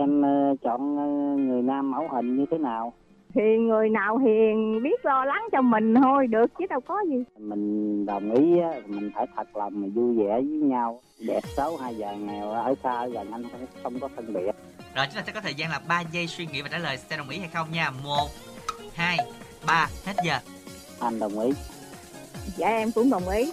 em ờ, chọn ờ, người nam mẫu hình như thế nào? Thì người nào hiền biết lo lắng cho mình thôi được chứ đâu có gì. Mình đồng ý á, mình phải thật lòng mà vui vẻ với nhau. Đẹp xấu hay già nghèo ở xa ở gần anh không, không có phân biệt. Rồi chúng ta sẽ có thời gian là 3 giây suy nghĩ và trả lời sẽ đồng ý hay không nha. 1 2 3 hết giờ. anh đồng ý. Dạ em cũng đồng ý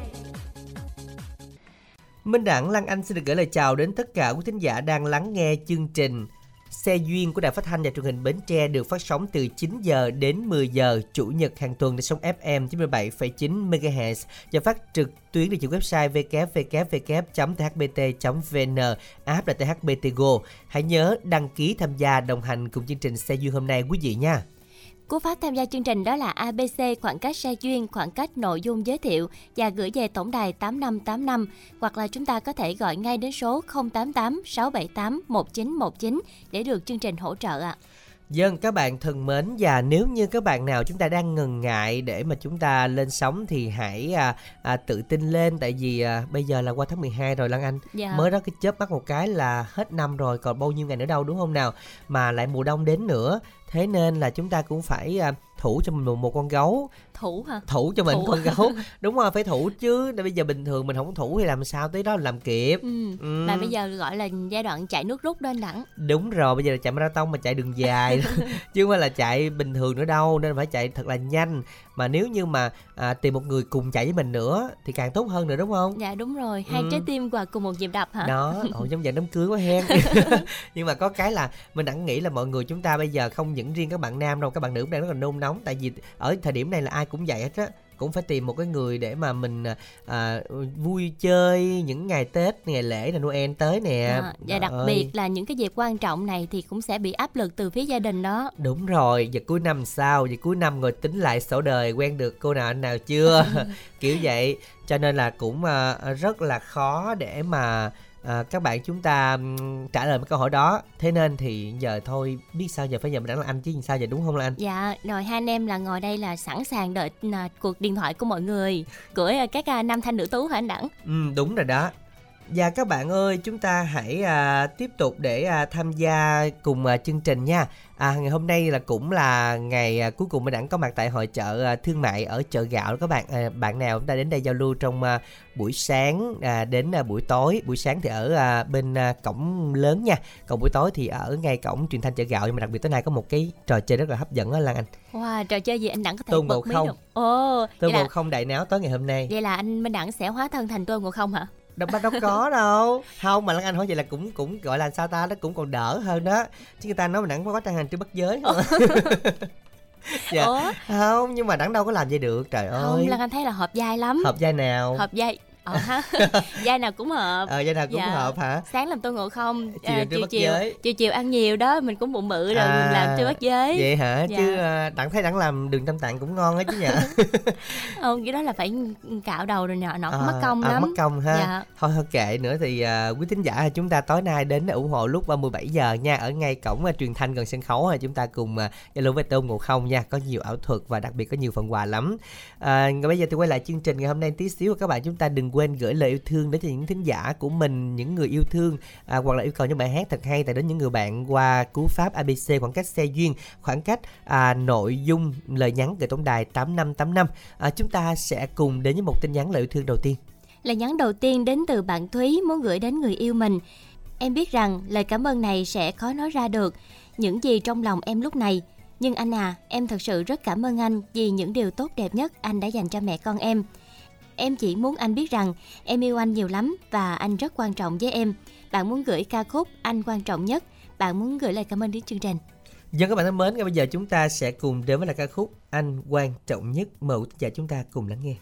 Minh Đẳng Lan Anh xin được gửi lời chào đến tất cả quý thính giả đang lắng nghe chương trình Xe duyên của Đài Phát thanh và Truyền hình Bến Tre được phát sóng từ 9 giờ đến 10 giờ chủ nhật hàng tuần trên sóng FM 97,9 MHz và phát trực tuyến địa chỉ website www.thbt.vn app là THBT Go. Hãy nhớ đăng ký tham gia đồng hành cùng chương trình Xe duyên hôm nay quý vị nha. Cú pháp tham gia chương trình đó là ABC khoảng cách xe duyên, khoảng cách nội dung giới thiệu và gửi về tổng đài 8585 hoặc là chúng ta có thể gọi ngay đến số 088 678 1919 để được chương trình hỗ trợ ạ. Dân các bạn thân mến và nếu như các bạn nào chúng ta đang ngần ngại để mà chúng ta lên sóng thì hãy à, à, tự tin lên. Tại vì à, bây giờ là qua tháng 12 rồi Lan Anh. Dạ. mới đó cái chớp mắt một cái là hết năm rồi còn bao nhiêu ngày nữa đâu đúng không nào? Mà lại mùa đông đến nữa. Thế nên là chúng ta cũng phải à, thủ cho mình một, con gấu Thủ hả? thủ cho mình Thủ. con gấu đúng rồi phải thủ chứ bây giờ bình thường mình không thủ thì làm sao tới đó làm kịp Ừ. Ừ. Mà bây giờ gọi là giai đoạn chạy nước rút đó anh Đẳng. đúng rồi bây giờ là chạy marathon mà chạy đường dài chứ không phải là chạy bình thường nữa đâu nên phải chạy thật là nhanh mà nếu như mà à, tìm một người cùng chạy với mình nữa thì càng tốt hơn nữa đúng không? Dạ đúng rồi, hai Ừ. trái tim qua cùng một nhịp đập hả? đó. Ồ giống dạng đám cưới quá hen. Nhưng mà có cái là mình đã nghĩ là mọi người chúng ta bây giờ không những riêng các bạn nam đâu các bạn nữ cũng đang rất là nôn nóng. Tại vì ở thời điểm này là ai cũng vậy hết á cũng phải tìm một cái người để mà mình à, à, vui chơi những ngày tết ngày lễ là noel tới nè À, và Trời đặc ơi. biệt là những cái dịp quan trọng này thì cũng sẽ bị áp lực từ phía gia đình đó. Đúng rồi, giờ cuối năm sao? Giờ cuối năm ngồi tính lại sổ đời quen được cô nào anh nào chưa? Kiểu vậy. Cho nên là cũng à, rất là khó để mà à, các bạn chúng ta trả lời mấy câu hỏi đó. Thế nên thì giờ thôi biết sao giờ phải giờ mình đánh là anh chứ sao giờ đúng không là anh? Dạ, rồi hai anh em là ngồi đây là sẵn sàng đợi à, cuộc điện thoại của mọi người của à, các à, nam thanh nữ tú hả anh Đẳng? Ừ, đúng rồi đó. Và các bạn ơi, chúng ta hãy à, tiếp tục để à, tham gia cùng à, chương trình nha. À, ngày hôm nay là cũng là ngày à, cuối cùng mình đẳng có mặt tại hội chợ à, thương mại ở chợ gạo đó các bạn. À, bạn nào chúng ta đến đây giao lưu trong à, buổi sáng à, đến à, buổi tối. Buổi sáng thì ở à, bên à, cổng lớn nha. Còn buổi tối thì ở ngay cổng truyền thanh chợ gạo nhưng mà đặc biệt tối nay có một cái trò chơi rất là hấp dẫn đó Lan Anh. Wow, trò chơi gì anh Đẳng có thể Tôn Ngộ Không. Ồ, Tôi vậy là, không đại náo tối ngày hôm nay. vậy là anh Minh Đẳng sẽ hóa thân thành Tôn Ngộ Không hả? Đâu đâu, đâu có đâu. Không mà Lan Anh hỏi vậy là cũng cũng gọi là sao ta? Nó cũng còn đỡ hơn đó. Chứ người ta nói mình đẳng có trang hành trên bất giới. Không dạ. Ủa, không nhưng mà đẳng đâu có làm vậy được trời ơi. Không, Lan Anh thấy là hợp vai lắm. hợp vai nào? Hợp vai. Ờ ha. vai nào cũng hợp. ờ vai nào cũng Dạ. hợp hả Sáng làm Tôn Ngộ Không, Chiều à, chiều chiều, Giới. chiều chiều ăn nhiều đó, mình cũng bụng bự rồi À, mình làm Trư Bất Giới. vậy hả Dạ. chứ à, đẳng thấy đẳng làm đường tam tạng cũng ngon á chứ nhở Không, cái đó là phải cạo đầu rồi nọ, nọ mất công à, lắm. mất công ha Dạ. thôi thôi kệ nữa thì à, quý thính giả chúng ta tối nay đến ủng hộ lúc à, 17 giờ nha ở ngay cổng à, truyền thanh gần sân khấu à, chúng ta cùng à, giao lưu với tôn ngộ không nha có nhiều ảo thuật và đặc biệt có nhiều phần quà lắm à, bây giờ thì quay lại chương trình ngày hôm nay tí xíu các bạn chúng ta đừng quên gửi lời yêu thương đến cho những thính giả của mình những người yêu thương à, hoặc là yêu cầu những bài hát thật hay tại đến những người bạn qua cú pháp ABC khoảng cách xe duyên khoảng cách à, nội dung lời nhắn gửi tổng đài 8585 à, chúng ta sẽ cùng đến với một tin nhắn lời yêu thương đầu tiên Lời nhắn đầu tiên đến từ bạn Thúy muốn gửi đến người yêu mình. Em biết rằng lời cảm ơn này sẽ khó nói ra được những gì trong lòng em lúc này. Nhưng anh à, em thật sự rất cảm ơn anh vì những điều tốt đẹp nhất anh đã dành cho mẹ con em. Em chỉ muốn anh biết rằng em yêu anh nhiều lắm và anh rất quan trọng với em. Bạn muốn gửi ca khúc Anh quan trọng nhất. Bạn muốn gửi lời cảm ơn đến chương trình. Dân các bạn thân mến, ngay bây giờ chúng ta sẽ cùng đến với là ca khúc Anh quan trọng nhất. Mời quý chúng ta cùng lắng nghe.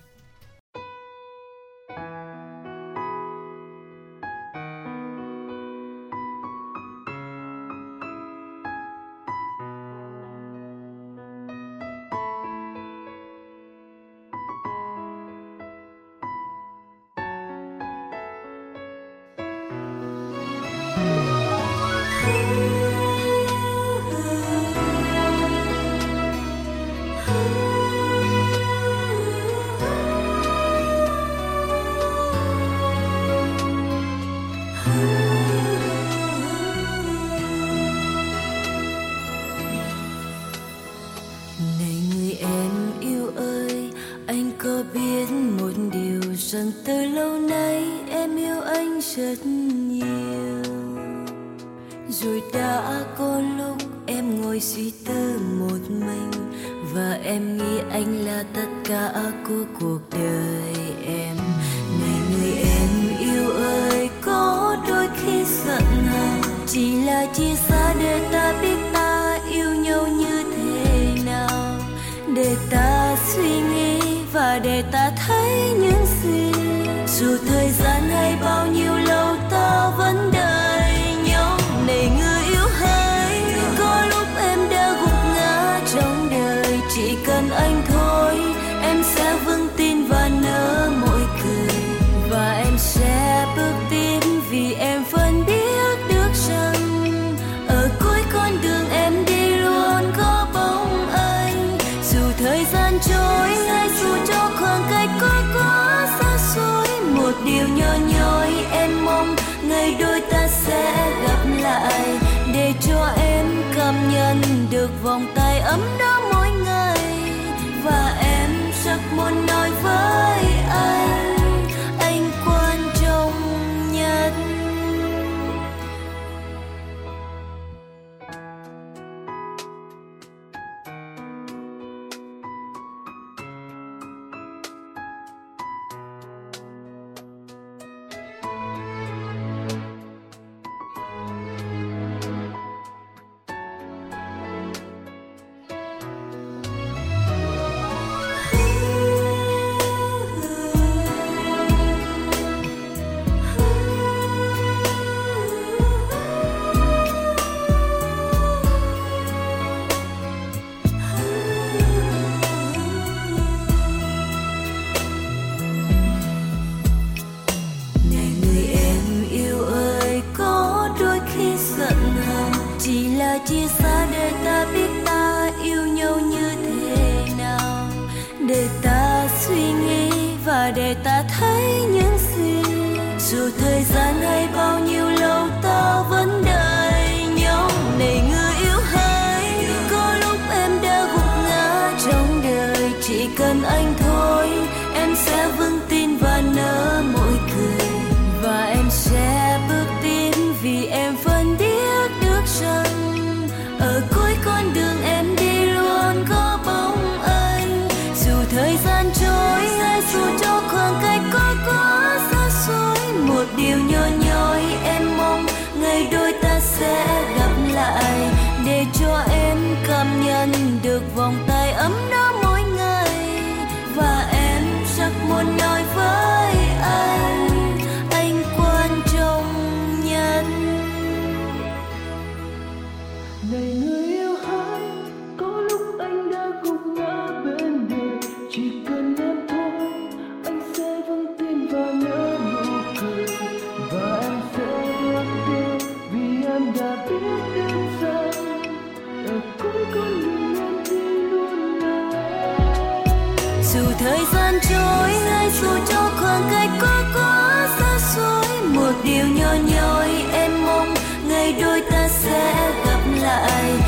dù thời gian trôi hay dù cho khoảng cách có quá xa xôi, một điều nhỏ nhói em mong, ngày đôi ta sẽ gặp lại.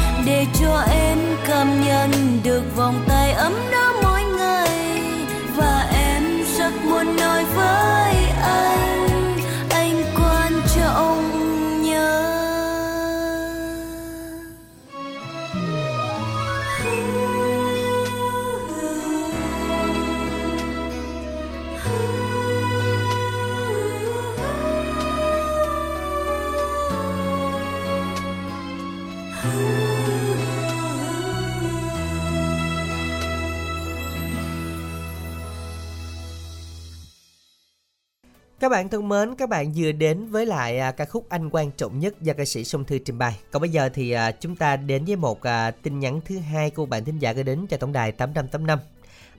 Các bạn thân mến, các bạn vừa đến với lại à, ca khúc Anh quan trọng nhất do ca sĩ Song Thư trình bày. Còn bây giờ thì à, chúng ta đến với một à, tin nhắn thứ hai của bạn thính giả gửi đến cho tổng đài 885.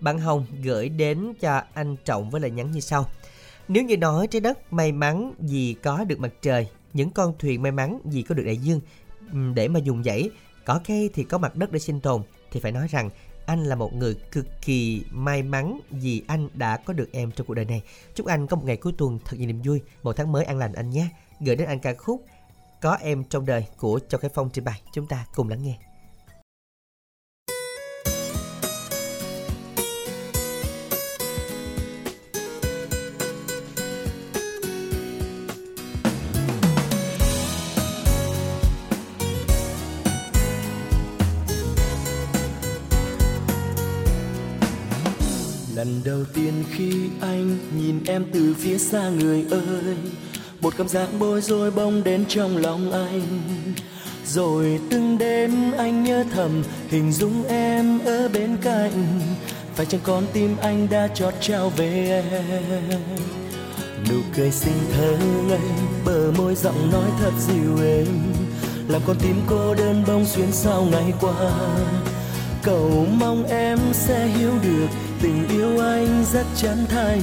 Bạn Hồng gửi đến cho anh Trọng với lời nhắn như sau. Nếu như nói trái đất may mắn vì có được mặt trời, những con thuyền may mắn vì có được đại dương để mà dùng dãy, có cây thì có mặt đất để sinh tồn thì phải nói rằng anh là một người cực kỳ may mắn vì anh đã có được em trong cuộc đời này. Chúc anh có một ngày cuối tuần thật nhiều niềm vui, một tháng mới an lành anh nhé. Gửi đến anh ca khúc Có em trong đời của Châu Khải Phong trình bày. Chúng ta cùng lắng nghe. Đầu tiên khi anh nhìn em từ phía xa người ơi. Một cảm giác bối rối bỗng đến trong lòng anh. Rồi từng đêm anh nhớ thầm hình dung em ở bên cạnh. Phải chăng con tim anh đã chót trao về em? Nụ cười xinh thơ ngây, bờ môi giọng nói thật dịu êm. Làm con tim cô đơn bông xuyên sau ngày qua. Cầu mong em sẽ hiểu được tình yêu anh rất chân thành.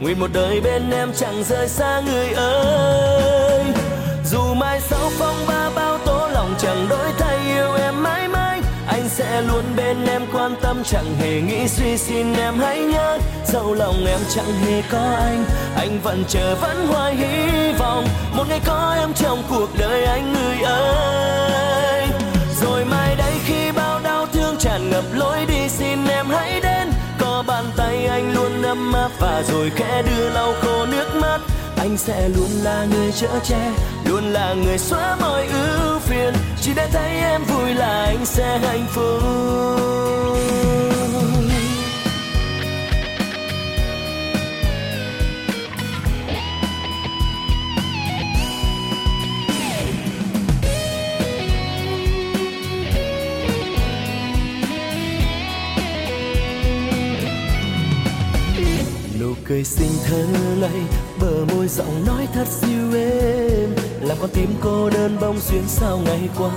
Nguyện một đời bên em chẳng rời xa người ơi. Dù mai sau phong ba bao tố lòng chẳng đổi thay, yêu em mãi mãi. Anh sẽ luôn bên em, quan tâm chẳng hề nghĩ suy xin em. Hãy nhớ, dẫu lòng em chẳng hề có anh anh vẫn chờ vẫn hoài hy vọng. Một ngày có em trong cuộc đời anh người ơi. Rồi mai đây khi bao đau thương tràn ngập lối đi, xin em ấm áp và rồi khẽ đưa lau khô nước mắt. Anh sẽ luôn là người chở che, luôn là người xóa mọi ưu phiền. Chỉ để thấy em vui là anh sẽ hạnh phúc. Cười xinh thơ lây, bờ môi giọng nói thật dịu êm. Làm con tim cô đơn bông xuyên sau ngày qua.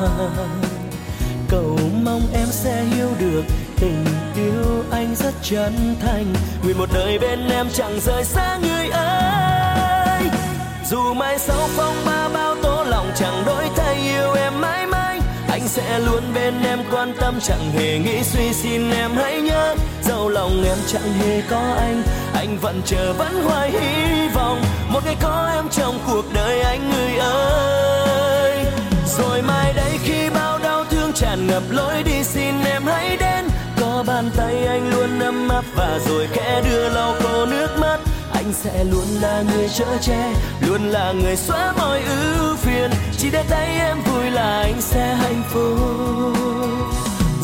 Cầu mong em sẽ hiểu được, tình yêu anh rất chân thành. Nguyện một đời bên em chẳng rời xa người ơi. Dù mai sau phong ba anh sẽ luôn bên em, quan tâm chẳng hề nghĩ suy xin em. Hãy nhớ dẫu lòng em chẳng hề có anh. Anh vẫn chờ, vẫn hoài hy vọng. Một ngày có em trong cuộc đời anh người ơi. Rồi mai đây khi bao đau thương tràn ngập lối đi, xin em hãy đến. Có bàn tay anh luôn ấm áp và rồi khẽ đưa lau khô nước mắt anh sẽ luôn là người chở che, luôn là người xóa mọi ưu phiền. Chỉ để tay em vui là anh sẽ hạnh phúc.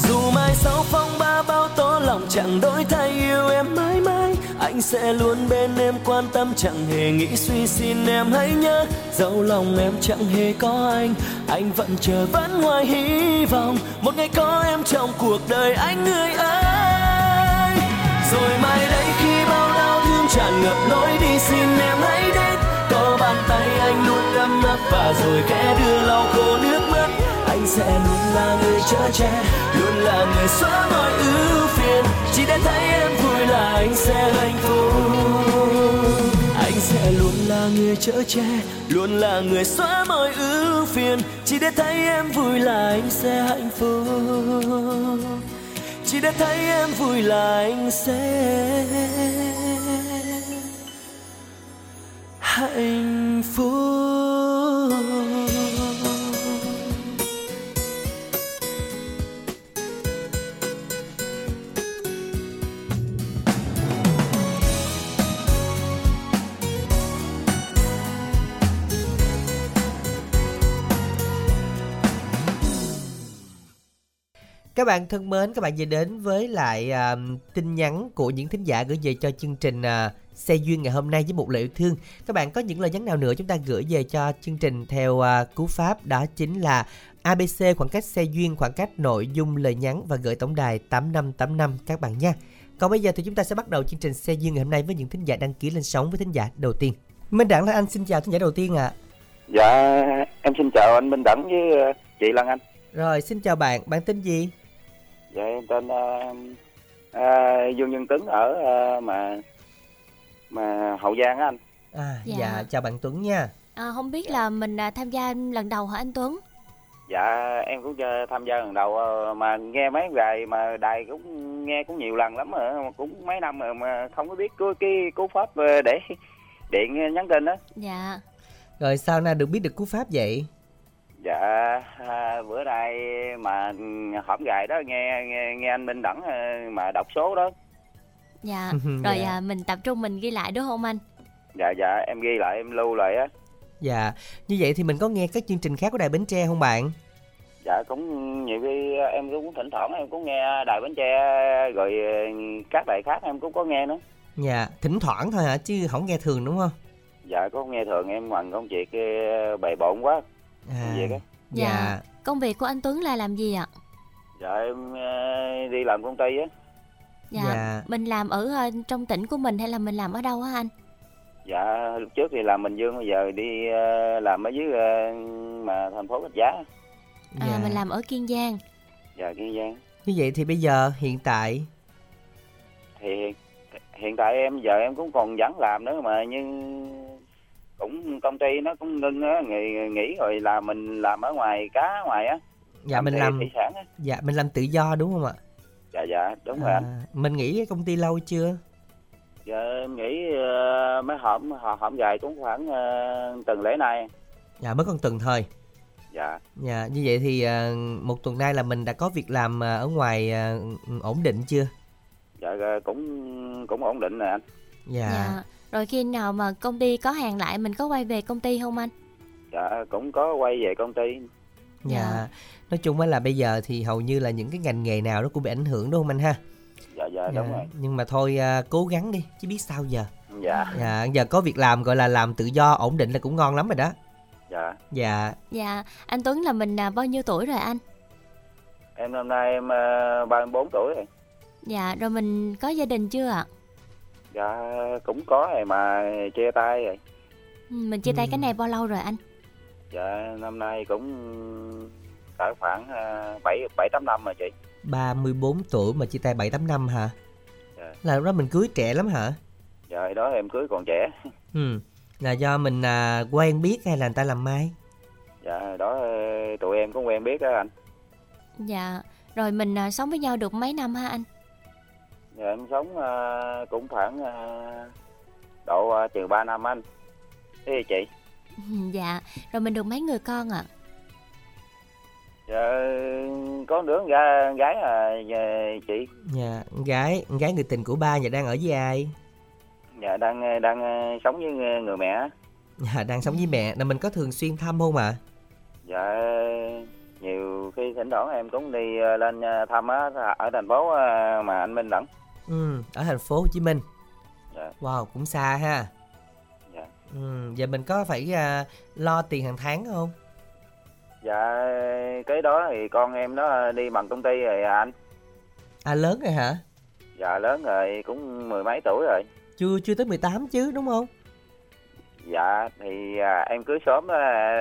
Dù mai sau phong ba bao tố lòng chẳng đổi thay, yêu em mãi mãi. Anh sẽ luôn bên em, quan tâm chẳng hề nghĩ suy xin em. Hãy nhớ dẫu lòng em chẳng hề có anh. Anh vẫn chờ, vẫn hoài hy vọng. Một ngày có em trong cuộc đời anh người ơi. Rồi mai đây khi tràn ngập lối đi xin em hãy đến. Có bàn tay anh luôn ấm áp và rồi kẽ đưa lau khô nước mắt. Anh sẽ luôn là người chở che, luôn là người xóa mọi ưu phiền. Chỉ để thấy em vui là anh sẽ hạnh phúc. Anh sẽ luôn là người chở che, luôn là người xóa mọi ưu phiền. Chỉ để thấy em vui là anh sẽ hạnh phúc chỉ để thấy em vui là anh sẽ hạnh phúc. Các bạn thân mến, các bạn vừa đến với lại à, tin nhắn của những thính giả gửi về cho chương trình à, Xe duyên ngày hôm nay với một lời yêu thương. Các bạn có những lời nhắn nào nữa chúng ta gửi về cho chương trình theo à, cú pháp đó chính là ABC khoảng cách xe duyên, khoảng cách nội dung lời nhắn và gửi tổng đài 8585 các bạn nha. Còn bây giờ thì chúng ta sẽ bắt đầu chương trình Xe duyên ngày hôm nay với những thính giả đăng ký lên sóng với thính giả đầu tiên. Minh Đẳng là anh xin chào thính giả đầu tiên ạ. Dạ, em xin chào anh Minh Đẳng với chị Lan Anh. Rồi xin chào bạn, bạn tên gì? Dạ, em tên uh, uh, Dương Nhân Tuấn ở ờ, mà mà Hậu Giang á anh. À, dạ. Dạ. chào bạn Tuấn nha. À, không biết là mình à, tham gia lần đầu hả anh Tuấn? Dạ, em cũng tham gia lần đầu mà nghe mấy đài mà đài cũng nghe cũng nhiều lần lắm rồi, cũng mấy năm rồi mà không có biết cái, cái cú pháp để điện nhắn tin đó. Dạ. Rồi sao nay được biết được cú pháp vậy? Dạ, à, bữa nay mà hổm gài đó nghe nghe, nghe anh Minh Đẳng ờ, mà đọc số đó. Dạ. Rồi Dạ. à, mình tập trung mình ghi lại đúng không anh? Dạ dạ, em ghi lại em lưu lại á. Dạ, như vậy thì mình có nghe các chương trình khác của Đài Bến Tre không bạn? dạ cũng nhiều khi em cũng thỉnh thoảng em cũng nghe đài bến tre rồi ờ, các đài khác em cũng có nghe nữa Dạ, thỉnh thoảng thôi hả chứ không nghe thường đúng không? dạ có nghe thường em bằng công việc ờ, bề bộn quá À, việc á dạ. Công việc của anh Tuấn là làm gì ạ? dạ em ờ, đi làm công ty á Dạ. Dạ. Mình làm ở ờ, trong tỉnh của mình hay là mình làm ở đâu hả anh? dạ lúc trước thì làm bình dương bây giờ đi ờ, làm ở dưới mà thành phố bạch giá À, dạ. mình làm ở Kiên Giang. dạ kiên giang Như vậy thì bây giờ hiện tại thì hiện, hiện tại em giờ em cũng còn vẫn làm nữa mà nhưng cũng công ty nó cũng ngưng á nghỉ, nghỉ rồi là mình làm ở ngoài cá ngoài á dạ mình làm thị sản á dạ mình làm tự do đúng không ạ? dạ dạ đúng rồi anh À, mình nghỉ cái công ty lâu chưa? Dạ em nghĩ ờ, mấy hổm họ hổm dài cũng khoảng uh, tuần lễ nay. Dạ mới còn tuần thôi. Dạ. Dạ như vậy thì à, một tuần nay là mình đã có việc làm à, ở ngoài à, ổn định chưa? Dạ cũng cũng ổn định nè anh. Dạ. Dạ. Rồi khi nào mà công ty có hàng lại mình có quay về công ty không anh? Dạ cũng có quay về công ty. Dạ. Dạ. Nói chung á là bây giờ thì hầu như là những cái ngành nghề nào nó cũng bị ảnh hưởng đúng không anh ha? Dạ dạ đúng rồi. Nhưng mà thôi à, cố gắng đi chứ biết sao giờ. Dạ Dạ giờ có việc làm gọi là làm tự do ổn định là cũng ngon lắm rồi đó. dạ. Dạ. Dạ. Anh Tuấn là mình à, bao nhiêu tuổi rồi anh? Em năm nay em uh, 34 tuổi rồi. Dạ. Rồi mình có gia đình chưa ạ? Dạ cũng có rồi mà chia tay rồi. Ừ, Mình chia tay Ừ. cái này bao lâu rồi anh? Dạ năm nay cũng cỡ khoảng uh, 7 7 8 năm rồi chị. 34 tuổi mà chia tay 7 8 năm hả? Dạ. Là lúc đó mình cưới trẻ lắm hả? Dạ hồi đó em cưới còn trẻ. Ừ. Là do mình à, quen biết hay là người ta làm mai? Dạ đó ờ, tụi em cũng quen biết đó anh. Dạ. Rồi mình à, sống với nhau được mấy năm ha anh? Dạ, em sống ờ, cũng khoảng ờ, độ ờ, chừng 3 năm anh. Thế thì chị? Dạ. Rồi mình được mấy người con ạ? Dạ, có đứa con gái, con gái à dạ, chị. Dạ, con gái, con gái người tình của ba nhà đang ở với ai? Dạ đang đang ờ, sống với người người mẹ. Dạ, đang sống với mẹ. Là mình có thường xuyên thăm không ạ? Dạ nhiều khi thỉnh thoảng em cũng đi lên thăm á ở thành phố mà anh Minh Đẳng. Ừ, ở thành phố Hồ Chí Minh. Dạ. Wow, cũng xa ha. Dạ. Ừ, vậy mình có phải à, lo tiền hàng tháng không? Dạ cái đó thì con em nó đi bằng công ty rồi à anh. À lớn rồi hả? Dạ lớn rồi cũng mười mấy tuổi rồi. Chưa chưa tới 18 chứ đúng không? Dạ thì à, em cưới sớm đó,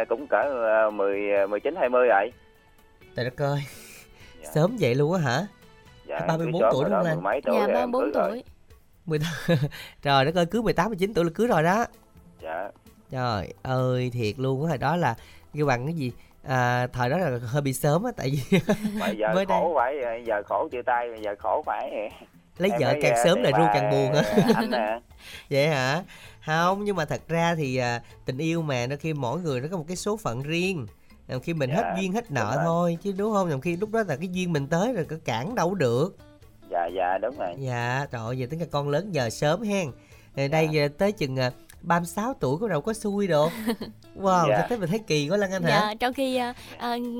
cũng cỡ ờ, 10 19 20 rồi. Trời đất ơi. Dạ. Sớm vậy luôn á hả? Dạ, em 34 cưới sớm tuổi rồi đúng không anh? Mười mấy tuổi dạ rồi em 34 cưới rồi. tuổi. 18 Trời đất ơi cưới 18 19 tuổi là cưới rồi đó. Dạ. Trời ơi thiệt luôn hồi đó là kêu bằng cái gì? À, thời đó là hơi bị sớm á tại vì Mà giờ Mới đây. khổ phải giờ khổ chia tay giờ khổ phải lấy Em vợ càng à, sớm là ru càng buồn á. Anh nè. vậy hả không nhưng mà thật ra thì à, tình yêu mà đôi khi mỗi người nó có một cái số phận riêng Nhiều khi mình Dạ, hết duyên hết nợ thôi chứ đúng không nhiều khi lúc đó là cái duyên mình tới rồi có cản đâu được Dạ dạ đúng rồi. dạ trời ơi giờ tính là con lớn giờ sớm hen rồi đây Dạ. giờ tới chừng à, 36 tuổi có đâu có xui được wow Dạ. tới mình thấy kỳ quá Lan Anh hả Dạ. Trong khi à,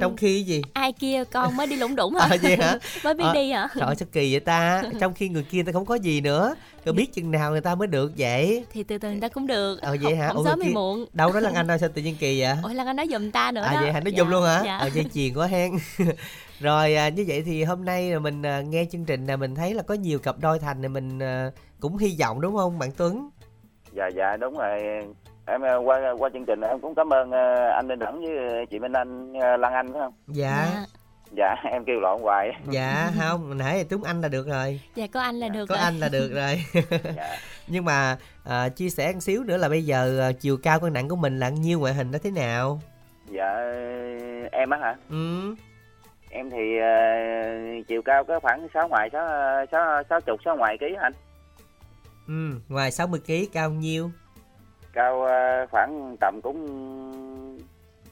trong khi gì ai kia con mới đi lủng đủng hả? à, vậy hả mới biết À, đi hả? trời sao kỳ vậy ta trong khi người kia người ta không có gì nữa rồi biết chừng nào người ta mới được vậy Thì từ từ người ta cũng được. ờ vậy hả Không Ủa, sớm hay muộn. đâu đó Lan Anh ơi sao tự nhiên kỳ vậy Ôi Lan Anh nói giùm ta nữa à đó. vậy hả nó Dạ, luôn hả Dạ. ờ dây chuyền quá hen rồi à, như vậy thì hôm nay là mình à, nghe chương trình là mình thấy là có nhiều cặp đôi thành thì mình à, cũng hy vọng đúng không bạn Tuấn Dạ dạ đúng rồi. em ờ, qua qua chương trình em cũng cảm ơn ờ, anh Đinh Đẳng với chị Minh Anh ờ, Lan Anh phải không? dạ Dạ em kêu lộn hoài. dạ không mình nãy trúng anh là được rồi dạ có anh là được có rồi. anh là được rồi Dạ. nhưng mà à, chia sẻ một xíu nữa là bây giờ à, chiều cao cân nặng của mình là nhiêu ngoại hình nó thế nào Dạ em á hả? ừ Em thì ờ, chiều cao có khoảng 6 ngoài 6 6 6 chục 6 ngoài ký anh? Ừ ngoài 60 kg cao nhiêu Cao ờ, khoảng tầm cũng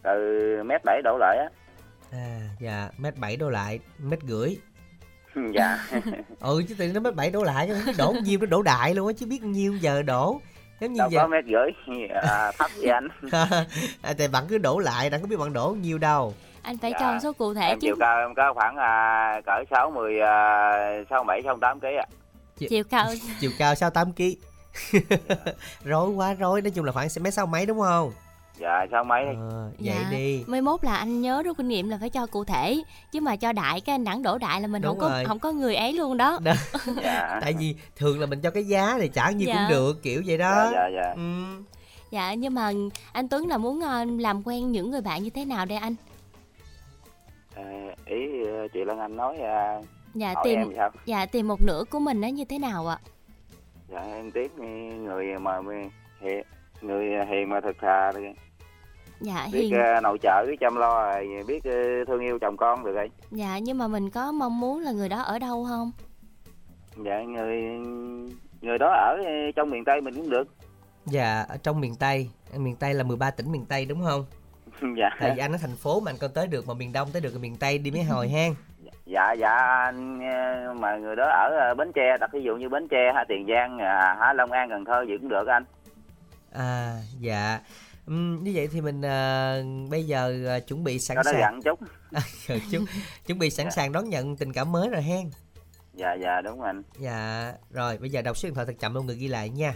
từ mét bảy đổ lại á. à dạ mét bảy đổ lại mét rưỡi dạ. ừ chứ tự nó mét bảy đổ lại nó đổ nhiêu nó đổ đại luôn á chứ biết nhiêu giờ đổ giống như Đâu giờ có mét rưỡi à, thấp vậy anh. à, tại bạn cứ đổ lại bạn có biết bạn đổ nhiêu đâu anh phải Dạ. cho số cụ thể Em chứ chiều cao em có khoảng à, cỡ 60 à, 67 68 kg ạ. Chiều cao chiều cao 68 kg rối quá rối nói chung là khoảng mét sáu mấy đúng không Dạ sáu mấy đi. ờ, vậy Dạ. đi Mới mốt là anh nhớ rút kinh nghiệm là phải cho cụ thể chứ mà cho đại cái anh đẳng đổ đại là mình Đúng không có rồi. không có người ấy luôn đó. Đó. Dạ. tại vì thường là mình cho cái giá thì trả nhiêu Dạ. cũng được kiểu vậy đó Dạ dạ dạ. ừ. Dạ nhưng mà anh Tuấn là muốn ờ, làm quen những người bạn như thế nào đây anh? À, ý ờ, chị Lan Anh nói à, Dạ hỏi tìm em sao? dạ tìm một nửa của mình nó như thế nào ạ? Dạ em tiếc người mà hiền, người hiền mà thật thà thì Dạ biết hiền. ờ, nội trợ biết chăm lo rồi biết thương yêu chồng con được rồi. Dạ nhưng mà mình có mong muốn là người đó ở đâu không? Dạ người người đó ở trong miền Tây mình cũng được. dạ ở trong miền tây miền tây là 13 tỉnh miền tây đúng không dạ. tại vì anh ở thành phố mà anh còn tới được mà miền đông tới được miền tây đi mấy hồi hen dạ dạ anh ờ, mà người đó ở ờ, Bến Tre đặt ví dụ như Bến Tre hay Tiền Giang à, hả Long An Cần Thơ gì cũng được anh. à dạ Ừm, như vậy thì mình à, bây giờ à, chuẩn bị sẵn sàng gặn chút. Ừ, chuẩn, chuẩn bị sẵn sàng đón nhận tình cảm mới rồi hen Dạ dạ đúng anh. dạ rồi bây giờ đọc số điện thoại thật chậm luôn người ghi lại nha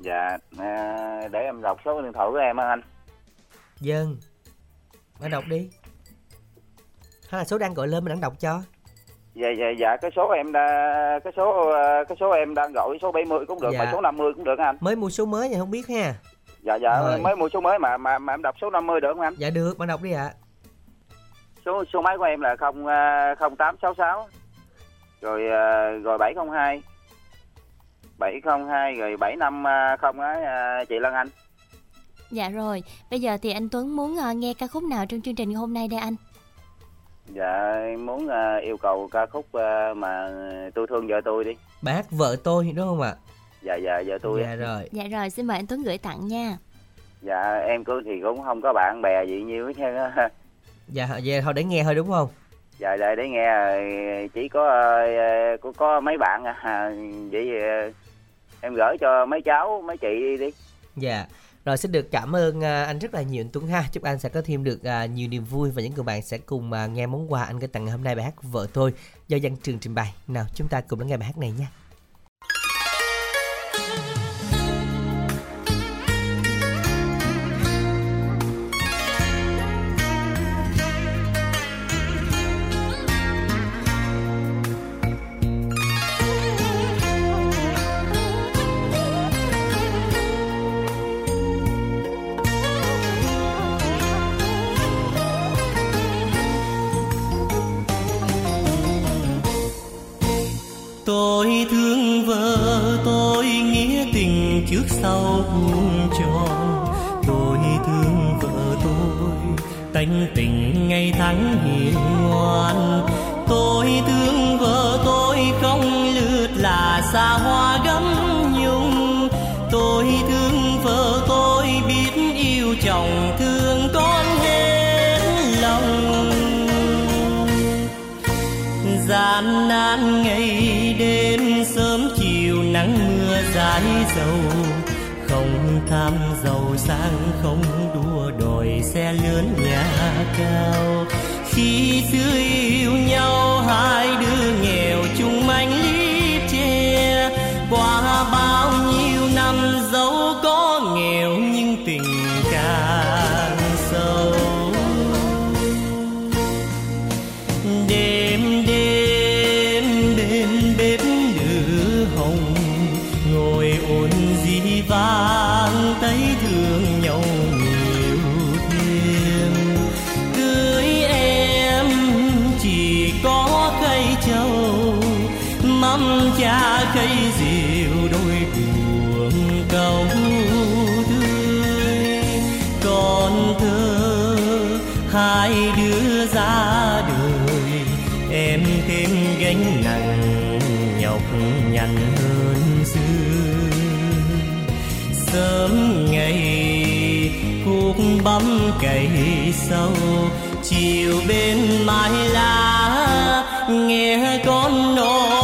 Dạ à, để em đọc số điện thoại của em anh. dân bạn đọc đi hay là số đang gọi lên mình đang đọc cho. Dạ dạ dạ cái số em đã cái số ờ, cái số em đang gọi số 70 cũng được Dạ. mà số 50 cũng được anh? Mới mua số mới thì không biết ha. Dạ dạ Rồi. mới mua số mới mà mà mà em đọc số 50 được không anh? Dạ được bạn đọc đi ạ. Số số máy của em là không ờ, không tám sáu sáu. Rồi ờ, rồi 702 702 rồi 750 á ờ, chị Lan Anh. Dạ rồi, bây giờ thì anh Tuấn muốn nghe ca khúc nào trong chương trình ngày hôm nay đây anh? Dạ em muốn ờ, yêu cầu ca khúc ờ, mà tôi thương vợ tôi đi. Bài hát vợ tôi đúng không ạ? Dạ dạ vợ tôi dạ rồi. Dạ rồi, xin mời anh Tuấn gửi tặng nha. dạ em cứ thì cũng không có bạn bè gì nhiều hết trơn á. Dạ dạ thôi để nghe thôi đúng không? Dạ dạ để nghe. Chỉ có ờ, có, có mấy bạn à. Vậy em gửi cho mấy cháu mấy chị đi đi. Dạ. Rồi xin được cảm ơn à, anh rất là nhiều, anh Tuấn ha. Chúc anh sẽ có thêm được à, nhiều niềm vui và những người bạn sẽ cùng à, nghe món quà anh gửi tặng ngày hôm nay bài hát Vợ tôi do Văn Trường trình bày. Nào, chúng ta cùng lắng nghe bài hát này nha. Chồng thương con hết lòng. Gian nan ngày đêm, sớm chiều nắng mưa dài dầu. Không tham giàu sang, không đua đòi xe lớn nhà cao. Khi xưa yêu nhau, hai đứa nghèo hai đứa ra đời. Em thêm gánh nặng, nhọc nhằn hơn xưa. Sớm ngày cuộc bấm cày sâu, chiều bên mái lá, nghe con nói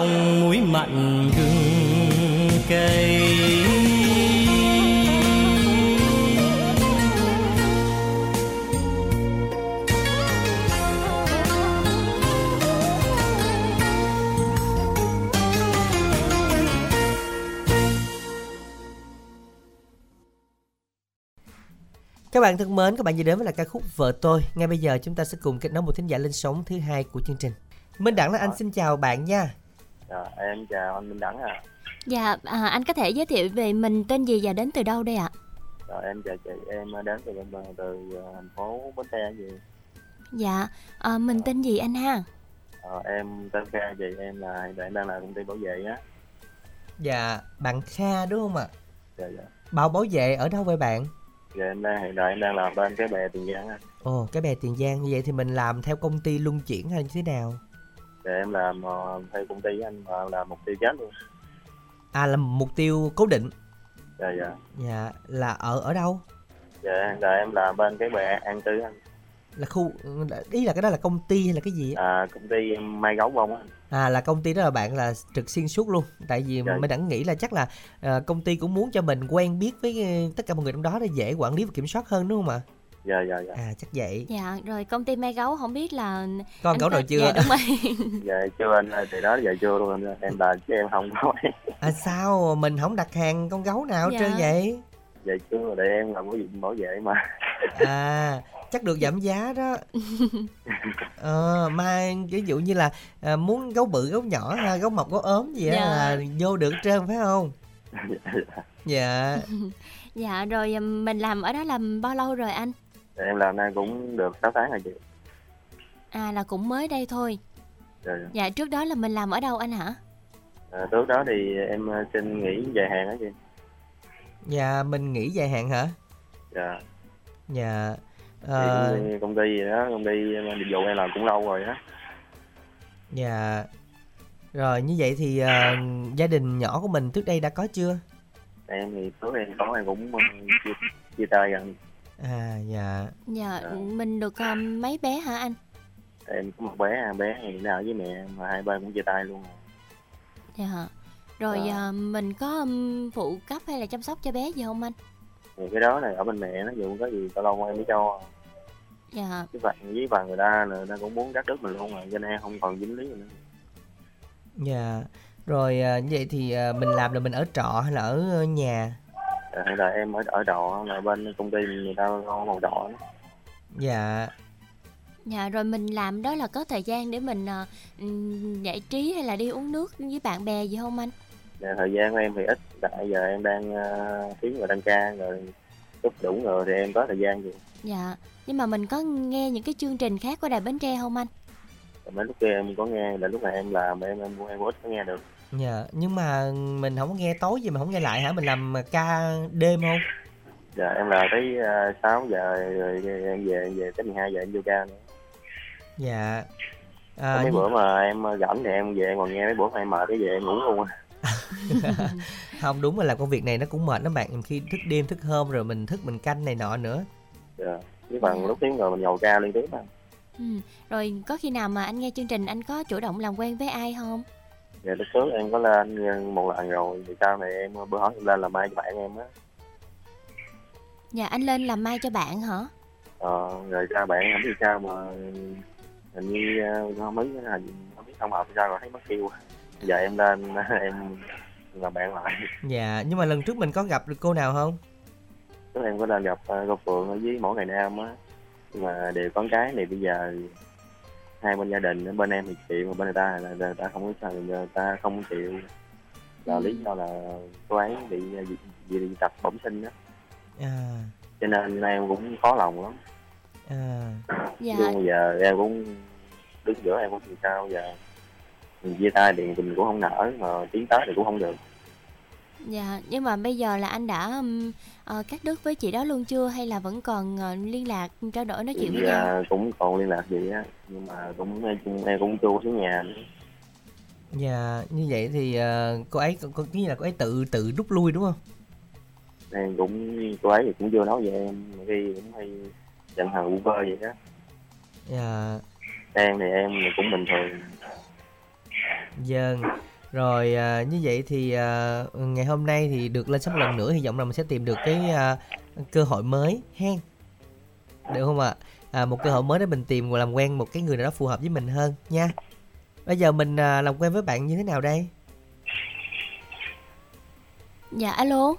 chồng mũi mặn gừng cây Các bạn thân mến, các bạn vừa đến với là ca khúc Vợ tôi. Ngay bây giờ chúng ta sẽ cùng kết nối một thính giả lên sóng thứ hai của chương trình. Minh Đẳng là anh xin chào bạn nha. Dạ, em chào anh Minh Đẳng à. Dạ, à, anh có thể giới thiệu về mình tên gì và đến từ đâu đây ạ? Dạ, em chào chị, em đến từ từ, từ ờ, thành phố Bến Tre gì. Dạ, à, mình tên gì anh ha? Ờ, em tên Kha chị, em là hiện tại em đang làm công ty bảo vệ á. Dạ, bạn Kha đúng không ạ? Dạ dạ. Bảo bảo vệ ở đâu vậy bạn? Dạ em đang hiện tại em đang làm bên cái bè Tiền Giang á. Ồ, cái bè Tiền Giang như vậy thì mình làm theo công ty luân chuyển hay như thế nào? Dạ em làm ờ, theo công ty anh mà làm mục tiêu chết luôn. À là mục tiêu cố định. Dạ dạ. Dạ, là ở ở đâu? Dạ tại em làm bên cái bè An Tư anh. Là khu ý là cái đó là công ty hay là cái gì? á? À, công ty may gấu bông á. À là công ty đó là bạn là trực xuyên suốt luôn Tại vì Dạ. mình đã nghĩ là chắc là ờ, công ty cũng muốn cho mình quen biết với ờ, tất cả mọi người trong đó để dễ quản lý và kiểm soát hơn đúng không ạ? Dạ dạ dạ. À chắc vậy Dạ, rồi công ty Mai Gấu không biết là Con gấu có- rồi chưa? Dạ đúng rồi. Dạ chưa anh ơi, thì đó dạ chưa luôn anh. Em là chứ em không nói. À sao mình không đặt hàng con gấu nào hết trơn Dạ. vậy? Dạ chưa để em làm cái gì bảo vệ mà. À chắc được giảm giá đó ờ, mà ví dụ như là à, muốn gấu bự gấu nhỏ ha, gấu mập gấu ốm gì á Dạ. là vô được trơn phải không dạ, dạ. dạ dạ, rồi ừm, mình làm ở đó làm bao lâu rồi anh? Dạ, em làm nay cũng được 6 tháng rồi chị. À là cũng mới đây thôi. Dạ, Dạ trước đó là mình làm ở đâu anh hả? à, trước đó thì em ờ, xin nghỉ dài hạn đó chị Dạ mình nghỉ dài hạn hả? dạ Dạ. thì Ờ, công ty, gì đó công ty em dịch vụ em làm cũng lâu rồi á dạ. Rồi như vậy thì ờ, gia đình nhỏ của mình trước đây đã có chưa? em thì trước em có em cũng chia, chia tay gần À dạ. Dạ mình được ờ, mấy bé hả anh? em có một bé à, bé thì nó ở với mẹ mà hai bên cũng chia tay luôn rồi. Dạ. Rồi Dạ. ờ, mình có ừm, phụ cấp hay là chăm sóc cho bé gì không anh? thì cái đó này ở bên mẹ nó dù có gì tao lâu em mới cho Dạ. chứ bạn với bà người ta là ta cũng muốn cắt đứt mình luôn rồi cho nên em không còn dính lý nữa Dạ. Rồi như vậy thì mình làm là mình ở trọ hay là ở nhà? Ờ, hiện tại em ở ở trọ là bên công ty người ta có một trọ đó. Dạ. Dạ rồi mình làm đó là có thời gian để mình ờ, ừm, giải trí hay là đi uống nước với bạn bè gì không anh? Dạ, thời gian của em thì ít tại giờ em đang uh, kiếm rồi đăng ca rồi lúc đủ rồi thì em có thời gian gì Dạ. Nhưng mà mình có nghe những cái chương trình khác của Đài Bến Tre không anh? Rồi mấy lúc kia em có nghe là lúc này em làm em em em ít có nghe được Dạ. Nhưng mà mình không có nghe tối gì mà không nghe lại hả? Mình làm ca đêm không? dạ em là tới uh, 6 giờ rồi em về em về tới 12 giờ em vô ca nữa Dạ. Có À, mấy như- bữa mà em rảnh thì em về em còn nghe mấy bữa mà em mệt cái về em ngủ luôn á không đúng là làm công việc này nó cũng mệt lắm bạn khi thức đêm thức hôm rồi mình thức mình canh này nọ nữa dạ chứ bằng lúc tiếng rồi mình nhầu ca liên tiếp mà Ừ. Rồi có khi nào mà anh nghe chương trình anh có chủ động làm quen với ai không? Dạ lúc trước em có lên một lần rồi thì sau này em bữa hỏi em lên làm mai cho bạn em á. Dạ anh lên làm mai cho bạn hả? ờ, rồi ra bạn không biết sao mà hình như không biết hình không biết không hợp sao rồi thấy mất kêu giờ em lên em làm bạn lại. Dạ nhưng mà lần trước mình có gặp được cô nào không? Trước em có lên gặp cô Phượng ở với mỗi ngày nam á nhưng mà đều con cái này bây giờ hai bên gia đình bên em thì chịu mà bên người ta là người ta không có sao người ta không chịu. Là lý do là cô ấy bị bị, bị, bị tập bẩm sinh á à. Cho nên em cũng khó lòng lắm. À. Dạ. nhưng giờ em cũng đứng giữa em cũng làm sao giờ mình chia tay thì mình cũng không nở mà tiến tới thì cũng không được. Dạ, nhưng mà bây giờ là anh đã ờ, cắt đứt với chị đó luôn chưa? Hay là vẫn còn ờ, liên lạc trao đổi nói chuyện với nhau? cũng còn liên lạc gì á. Nhưng mà cũng em, cũng chưa xuống nhà nữa. dạ như vậy thì ờ, cô ấy có như là cô ấy tự tự rút lui đúng không? Em cũng cô ấy thì cũng chưa nói về em. Khi cũng hay giận hờn vu vơ vậy đó. Dạ. Em thì em thì cũng bình thường. Vâng. Rồi à, như vậy thì à, ngày hôm nay thì được lên sóng lần nữa hy vọng là mình sẽ tìm được cái à, cơ hội mới hen. Được không ạ? À, một cơ hội mới để mình tìm và làm quen một cái người nào đó phù hợp với mình hơn nha. Bây giờ mình à, làm quen với bạn như thế nào đây? Dạ alo.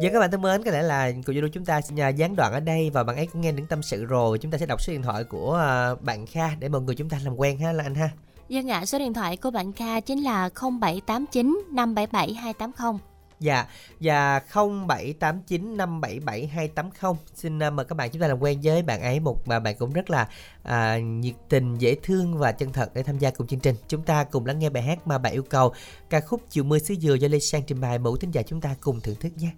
Dạ các bạn thân mến, có lẽ là cuộc giao lưu chúng ta sẽ à, gián đoạn ở đây và bạn ấy cũng nghe những tâm sự rồi. Chúng ta sẽ đọc số điện thoại của à, bạn Kha để mọi người chúng ta làm quen ha là anh ha. Dân ạ, số điện thoại của bạn Kha chính là 0789 577 280. Dạ, và 0789 577280. Xin à, mời các bạn chúng ta làm quen với bạn ấy Một mà bạn cũng rất là à, nhiệt tình, dễ thương và chân thật để tham gia cùng chương trình Chúng ta cùng lắng nghe bài hát mà bạn yêu cầu Ca khúc Chiều mưa xứ dừa do Lê Sang trình bày Mẫu thính giả chúng ta cùng thưởng thức nhé.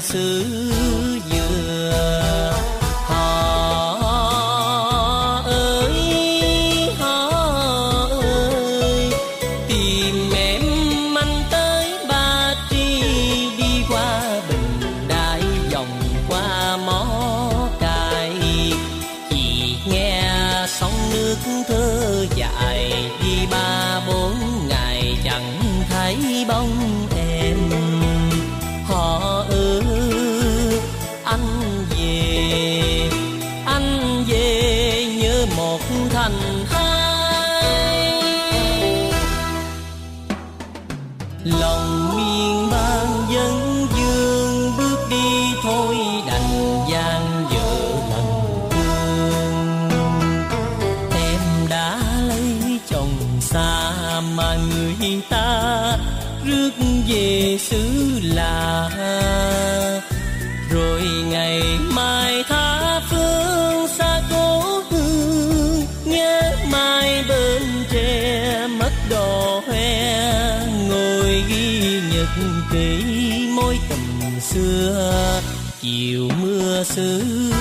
xưa chiều mưa xưa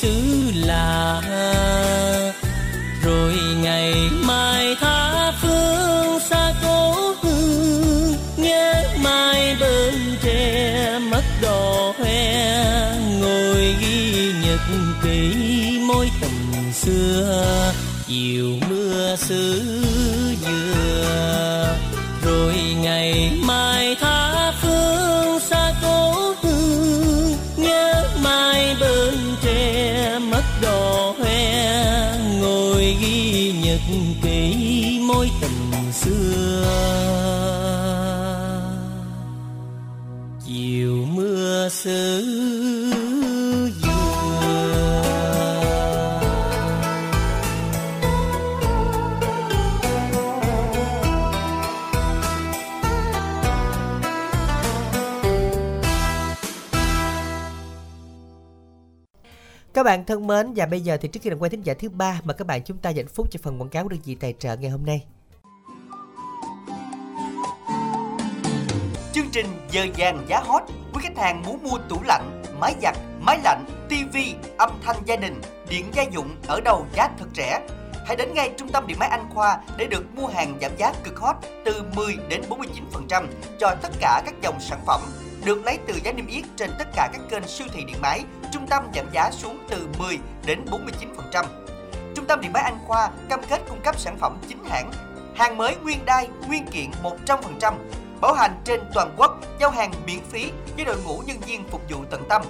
xứ lạ rồi ngày mai tha phương xa cố hương nhớ mai bên tre mất đò hoe, ngồi ghi nhật kỹ mối tình xưa, chiều mưa xưa Các bạn thân mến và bây giờ thì trước khi làm quen thính giả thứ ba mà các bạn chúng ta dành phút cho phần quảng cáo của đơn vị tài trợ ngày hôm nay. Chương trình giờ vàng giá hot Quý khách hàng muốn mua tủ lạnh, máy giặt, máy lạnh, tivi, âm thanh gia đình, điện gia dụng ở đâu giá thật rẻ Hãy đến ngay trung tâm điện máy Anh Khoa để được mua hàng giảm giá cực hot từ 10 đến 49% cho tất cả các dòng sản phẩm được lấy từ giá niêm yết trên tất cả các kênh siêu thị điện máy, trung tâm giảm giá xuống từ 10 đến 49%. Trung tâm điện máy Anh Khoa cam kết cung cấp sản phẩm chính hãng, hàng mới nguyên đai, nguyên kiện 100%, bảo hành trên toàn quốc, giao hàng miễn phí với đội ngũ nhân viên phục vụ tận tâm.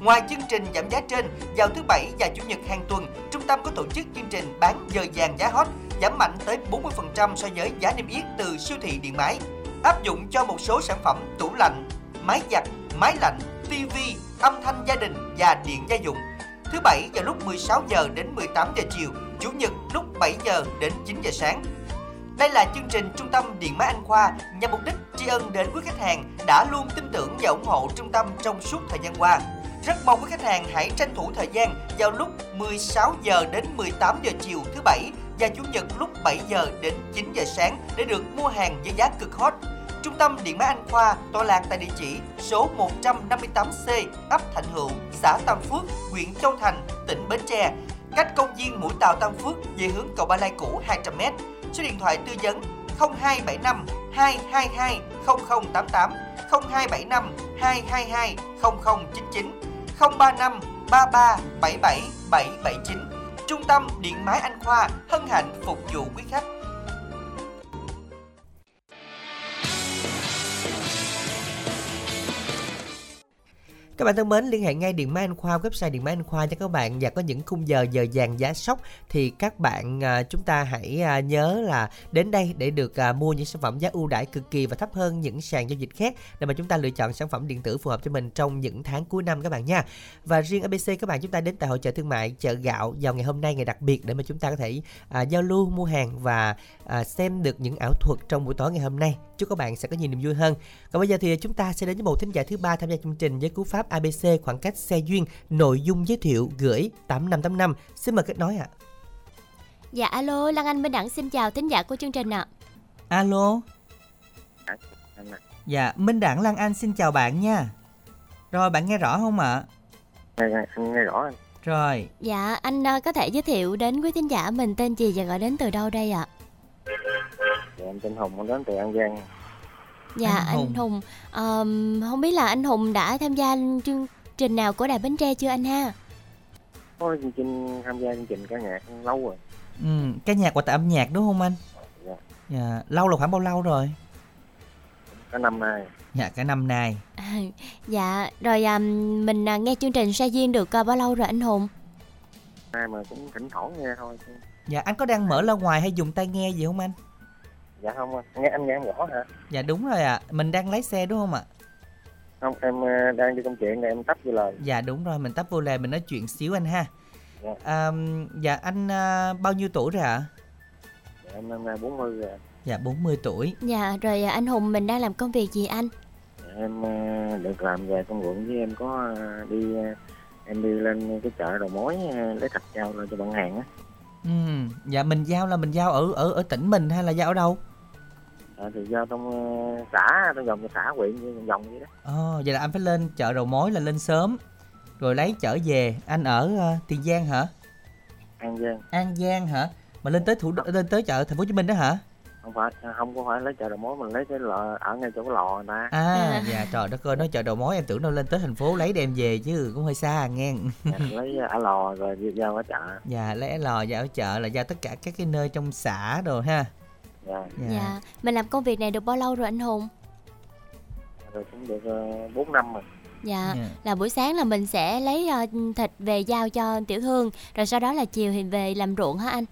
Ngoài chương trình giảm giá trên, vào thứ bảy và chủ nhật hàng tuần, trung tâm có tổ chức chương trình bán giờ vàng giá hot giảm mạnh tới 40% so với giá niêm yết từ siêu thị điện máy. Áp dụng cho một số sản phẩm tủ lạnh, máy giặt, máy lạnh, tivi, âm thanh gia đình và điện gia dụng. Thứ bảy vào lúc 16 giờ đến 18 giờ chiều, chủ nhật lúc 7 giờ đến 9 giờ sáng. Đây là chương trình Trung tâm Điện máy Anh Khoa nhằm mục đích tri ân đến quý khách hàng đã luôn tin tưởng và ủng hộ trung tâm trong suốt thời gian qua. Rất mong quý khách hàng hãy tranh thủ thời gian vào lúc 16 giờ đến 18 giờ chiều thứ bảy và chủ nhật lúc 7 giờ đến 9 giờ sáng để được mua hàng với giá cực hot. Trung tâm Điện máy Anh Khoa tọa lạc tại địa chỉ số 158C, ấp Thạnh Hữu, xã Tam Phước, huyện Châu Thành, tỉnh Bến Tre, cách công viên Mũi Tàu Tam Phước về hướng cầu Ba Lai cũ 200m. Số điện thoại tư vấn 0275 222 0088 0275 222 0099 035 33 77 779 Trung tâm Điện máy Anh Khoa hân hạnh phục vụ quý khách. Các bạn thân mến, liên hệ ngay Điện Máy Anh Khoa, website Điện Máy Anh Khoa cho các bạn và có những khung giờ giờ vàng giá sốc thì các bạn à, chúng ta hãy à, nhớ là đến đây để được à, mua những sản phẩm giá ưu đãi cực kỳ và thấp hơn những sàn giao dịch khác để mà chúng ta lựa chọn sản phẩm điện tử phù hợp cho mình trong những tháng cuối năm các bạn nha. Và riêng ABC các bạn chúng ta đến tại hội chợ thương mại chợ gạo vào ngày hôm nay ngày đặc biệt để mà chúng ta có thể à, giao lưu mua hàng và à, xem được những ảo thuật trong buổi tối ngày hôm nay. Chúc các bạn sẽ có nhiều niềm vui hơn. Còn bây giờ thì chúng ta sẽ đến với một thính giả thứ ba tham gia chương trình với cú pháp ABC khoảng cách xe duyên, nội dung giới thiệu gửi 8585. Xin mời kết nối ạ. Dạ alo, Lan Anh Minh Đẳng xin chào thính giả của chương trình ạ. Alo. Dạ, Minh Đẳng Lan Anh xin chào bạn nha. Rồi bạn nghe rõ không ạ? nghe, nghe, anh nghe rõ anh Rồi, Dạ, anh à, có thể giới thiệu đến quý thính giả mình tên gì và gọi đến từ đâu đây ạ? dạ, em tên Hùng đến từ An Giang Dạ, Anh anh Hùng. Hùng, ờm, không biết là anh Hùng đã tham gia chương trình nào của Đài Bến Tre chưa anh ha? có chương trình tham gia chương trình ca nhạc lâu rồi ừ, cái nhạc của tại âm nhạc đúng không anh? Dạ. Dạ, lâu là khoảng bao lâu rồi? cả năm nay Dạ, cả năm nay. À, dạ, rồi à, mình à, nghe chương trình Sa Duyên được à, bao lâu rồi anh Hùng? nay mà cũng thỉnh thoảng nghe thôi. Dạ, anh có đang mở loa ngoài hay dùng tai nghe gì không anh? Dạ không anh nghe anh nghe em rõ hả Dạ đúng rồi ạ, mình đang lái xe đúng không ạ? không em ờ, đang đi công chuyện rồi em tắt vô lời Dạ đúng rồi, mình tắt vô lề mình nói chuyện xíu anh ha. Dạ. À, dạ anh à, bao nhiêu tuổi rồi ạ? dạ, em năm nay 40 rồi Dạ 40 tuổi. Dạ, rồi à, anh Hùng mình đang làm công việc gì anh? dạ, em ờ, được làm về công quận với em có ờ, đi ờ, em đi lên cái chợ đầu mối ờ, lấy thịt giao lên cho bạn hàng á Ừ, dạ mình giao là mình giao ở ở ở tỉnh mình hay là giao ở đâu? à, thì giao trong ờ, xã trong vòng xã huyện vòng vòng vậy đó Ồ, vậy là anh phải lên chợ đầu mối là lên sớm rồi lấy chở về. Anh ở ờ, Tiền Giang hả? An Giang An Giang hả? Mà lên tới thủ đô- lên tới chợ thành phố Hồ Chí Minh đó hả? Không phải không có phải lấy chợ đầu mối mình lấy cái lò ở ngay chỗ cái lò người ta à dạ trời đất ơi nói chợ đầu mối em tưởng đâu lên tới thành phố lấy đem về chứ cũng hơi xa nghe Dạ, lấy ở lò rồi đi giao ở chợ dạ lấy lò giao ở chợ là giao tất cả các cái nơi trong xã rồi ha dạ Dạ. Mình làm công việc này được bao lâu rồi anh Hùng? rồi cũng được ờ, bốn năm rồi Dạ, Dạ. là buổi sáng là mình sẽ lấy ờ, thịt về giao cho tiểu thương, rồi sau đó là chiều thì về làm ruộng hả anh?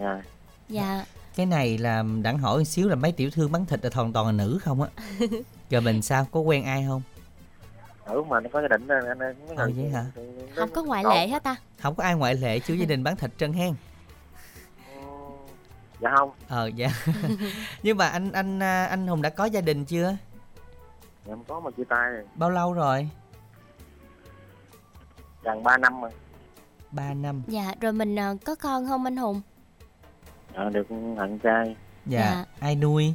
dạ Dạ. Cái này là đặng hỏi một xíu là mấy tiểu thương bán thịt là toàn toàn là nữ không á? Rồi mình sao? Có quen ai không? Ừ mà nó có gia đình anh Ờ, người vậy hả? thì- thì- Không có ngoại lệ hết ta. không có ai ngoại lệ chứ gia đình bán thịt trân hen. Dạ không. Ờ dạ. Nhưng mà anh anh à, anh hùng đã có gia đình chưa? Dạ em có mà chia tay. Rồi bao lâu rồi? Gần ba năm rồi. 3 năm. Dạ, rồi mình ờ, có con không anh Hùng? Dạ, được thằng trai. Dạ, Dạ. ai nuôi?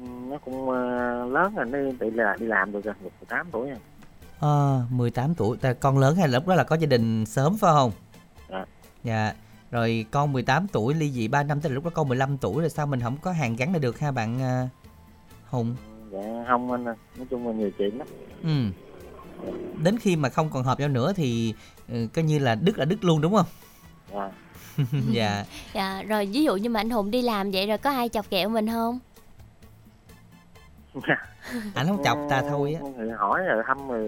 Ừ, nó cũng ờ, lớn rồi nó đi là đi làm được rồi được 18 tuổi rồi. Ờ 18 tuổi. Ta con lớn hay là lúc đó là có gia đình sớm phải không? Dạ. Dạ. Rồi con 18 tuổi ly dị 3 năm tức là lúc đó con 15 tuổi rồi sao mình không có hàng gắn lại được ha bạn à, Hùng? Dạ không anh ơi. nói chung là nhiều chuyện lắm. Ừ. Đến khi mà không còn hợp nhau nữa thì ừ, coi như là đứt là đứt luôn đúng không? Dạ dạ. Dạ, rồi ví dụ như mà anh Hùng đi làm vậy rồi có ai chọc ghẹo mình không? anh không chọc ta thôi á. Thì hỏi rồi thăm rồi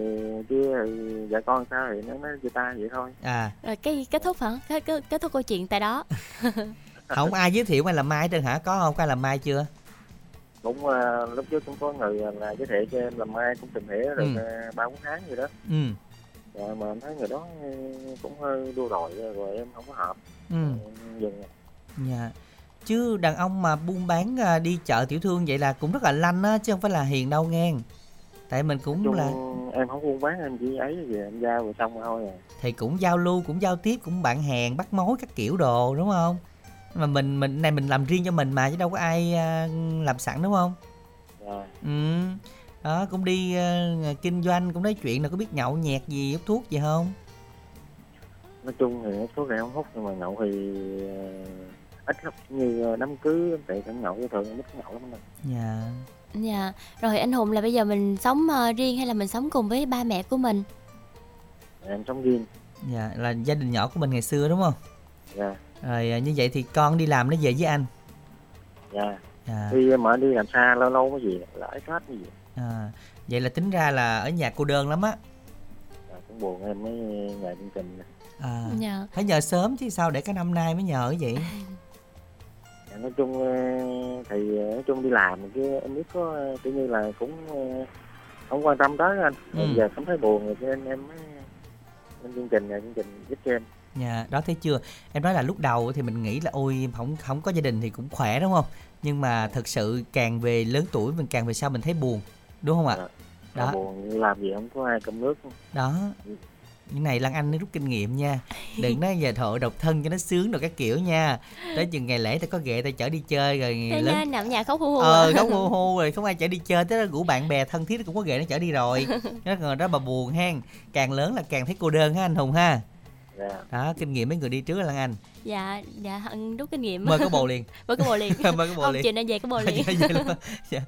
kia rồi vợ con sao thì nó nó chia tay vậy thôi. À. Rồi cái kết thúc hả? Kết, kết, kết thúc câu chuyện tại đó. không ai giới thiệu ai làm mai hết trơn hả? Có không? Có ai làm mai chưa? Cũng ờ, lúc trước cũng có người là giới thiệu cho em làm mai cũng tìm hiểu được Ừ. ờ, ba bốn tháng gì đó. Ừ rồi mà em thấy người đó cũng hơi đua đòi rồi, em không có hợp. Ừ. Em dừng rồi. dạ. Chứ đàn ông mà buôn bán à, đi chợ tiểu thương vậy là cũng rất là lanh á chứ không phải là hiền đâu nghe. Tại mình cũng chung là em không buôn bán em chỉ ấy về em giao rồi xong thôi à. Thì cũng giao lưu cũng giao tiếp cũng bạn hàng bắt mối các kiểu đồ đúng không? Mà mình mình này mình làm riêng cho mình mà chứ đâu có ai à, làm sẵn đúng không? Dạ. ừ đó cũng đi à, kinh doanh cũng nói chuyện là có biết nhậu nhẹt gì hút thuốc gì không? Nói chung thì hút thuốc này không hút nhưng mà nhậu thì ờ, ít lắm. Như ờ, đám cưới em tại cũng nhậu chứ thường em ít nhậu lắm anh dạ. Dạ, rồi anh Hùng là bây giờ mình sống ờ, riêng hay là mình sống cùng với ba mẹ của mình? em sống riêng. Dạ là gia đình nhỏ của mình ngày xưa đúng không? Dạ. Rồi như vậy thì con đi làm nó về với anh? Dạ. Dạ. Đi mà đi làm xa lâu lâu cái gì là ít hết cái gì à, vậy là tính ra là ở nhà cô đơn lắm á dạ, cũng buồn em mới nhờ chương trình à, Dạ. phải nhờ sớm chứ sao để cái năm nay mới nhờ vậy Dạ, nói chung ờ, thì ờ, nói chung đi làm chứ em biết có kiểu như là cũng không quan tâm tới anh Ừ. Giờ cảm thấy buồn rồi cho nên em mới lên chương trình nhờ chương trình giúp cho em Dạ, đó thấy chưa? Em nói là lúc đầu thì mình nghĩ là ôi không không có gia đình thì cũng khỏe đúng không? Nhưng mà thật sự càng về lớn tuổi mình càng về sau mình thấy buồn, đúng không ạ? Mà Đó, buồn làm gì không có ai cầm nước đó. Những này Lan Anh nó rút kinh nghiệm nha. Đừng nói giờ thợ độc thân cho nó sướng rồi các kiểu nha. Tới chừng ngày lễ ta có ghệ ta chở đi chơi rồi Thế lớn nha, nằm nhà khóc hu hu. ờ à. khóc hu hu rồi không ai chở đi chơi tới đó rủ bạn bè thân thiết cũng có ghệ nó chở đi rồi nó ngồi đó mà buồn hen càng lớn là càng thấy cô đơn ha anh hùng ha dạ đó kinh nghiệm mấy người đi trước lan anh Dạ, dạ rút kinh nghiệm. mời có bồ liền Mời có bồ liền. Mời có bồ Không liền. chiều nay về có bồ liền. Dạ, vậy luôn á. Dạ.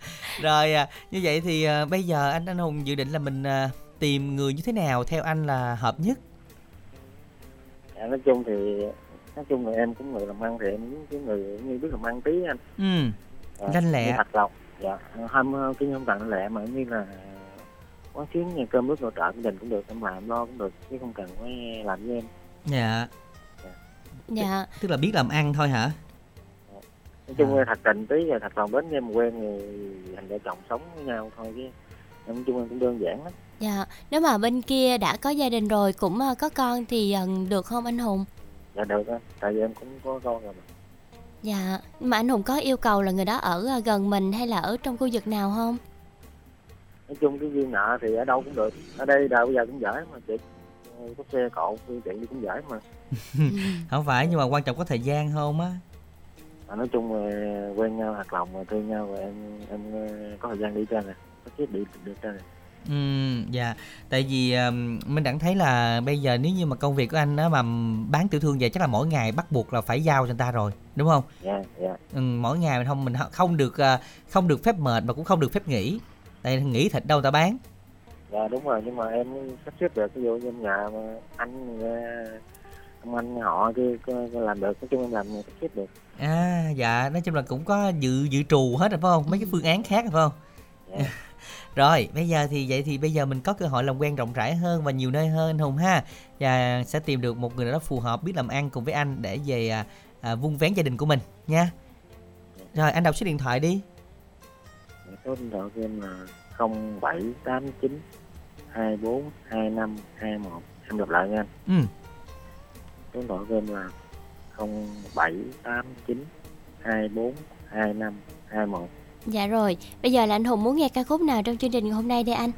rồi à, như vậy thì à, bây giờ anh anh hùng dự định là mình à, tìm người như thế nào theo anh là hợp nhất Dạ, nói chung thì nói chung là em cũng người làm ăn thì em cái người như biết làm ăn tí anh ừ Dạ, Lanh lẹ. thật lòng dạ không cái không cần lẹ mà như là quán xuyến nhà cơm nước nội trợ gia đình cũng được em làm lo cũng được chứ không cần phải làm với em. Dạ. Dạ. tức là biết làm ăn thôi hả? Nói chung là thật tình tí rồi thật lòng đến em quen thì thành vợ chồng sống với nhau thôi chứ. Em nói chung em cũng đơn giản lắm. Dạ, nếu mà bên kia đã có gia đình rồi cũng ờ, có con thì ờ, được không anh Hùng? dạ được á. Tại vì em cũng có con rồi mà. Dạ, mà anh Hùng có yêu cầu là người đó ở ờ, gần mình hay là ở trong khu vực nào không? Nói chung cái duyên nợ thì ở đâu cũng được ở đây đâu bây giờ cũng giỏi mà chị Ờ, có xe cộ phương tiện gì cũng giỏi mà không phải nhưng mà quan trọng có thời gian không á à, nói chung là quen nhau thật lòng rồi thương nhau rồi em em ờ, có thời gian đi cho nè có chiếc đi được cho nè Ừ, dạ. Tại vì um, mình đã thấy là bây giờ nếu như mà công việc của anh á mà bán tiểu thương vậy chắc là mỗi ngày bắt buộc là phải giao cho người ta rồi, đúng không? dạ dạ Ừ, mỗi ngày mình không mình không được à, không được phép mệt mà cũng không được phép nghỉ. Tại nghỉ thịt đâu ta bán. dạ đúng rồi nhưng mà em sắp xếp được ví dụ như nhà mà anh ờ, ông anh họ kia làm được nói chung em làm sắp xếp được À dạ, nói chung là cũng có dự dự trù hết rồi phải không? Mấy cái phương án khác rồi phải không? Rồi, bây giờ thì vậy thì bây giờ mình có cơ hội làm quen rộng rãi hơn và nhiều nơi hơn anh Hùng ha. Và sẽ tìm được một người nào đó phù hợp biết làm ăn cùng với anh để về à, à, vun vén gia đình của mình nha. Rồi, anh đọc số điện thoại đi. Số điện thoại của em là 0789 24 25 21 em đọc lại nha anh Ừ. số điện thoại của em là 0789 24 25 21 Dạ rồi, bây giờ là anh Hùng muốn nghe ca khúc nào trong chương trình ngày hôm nay đây anh?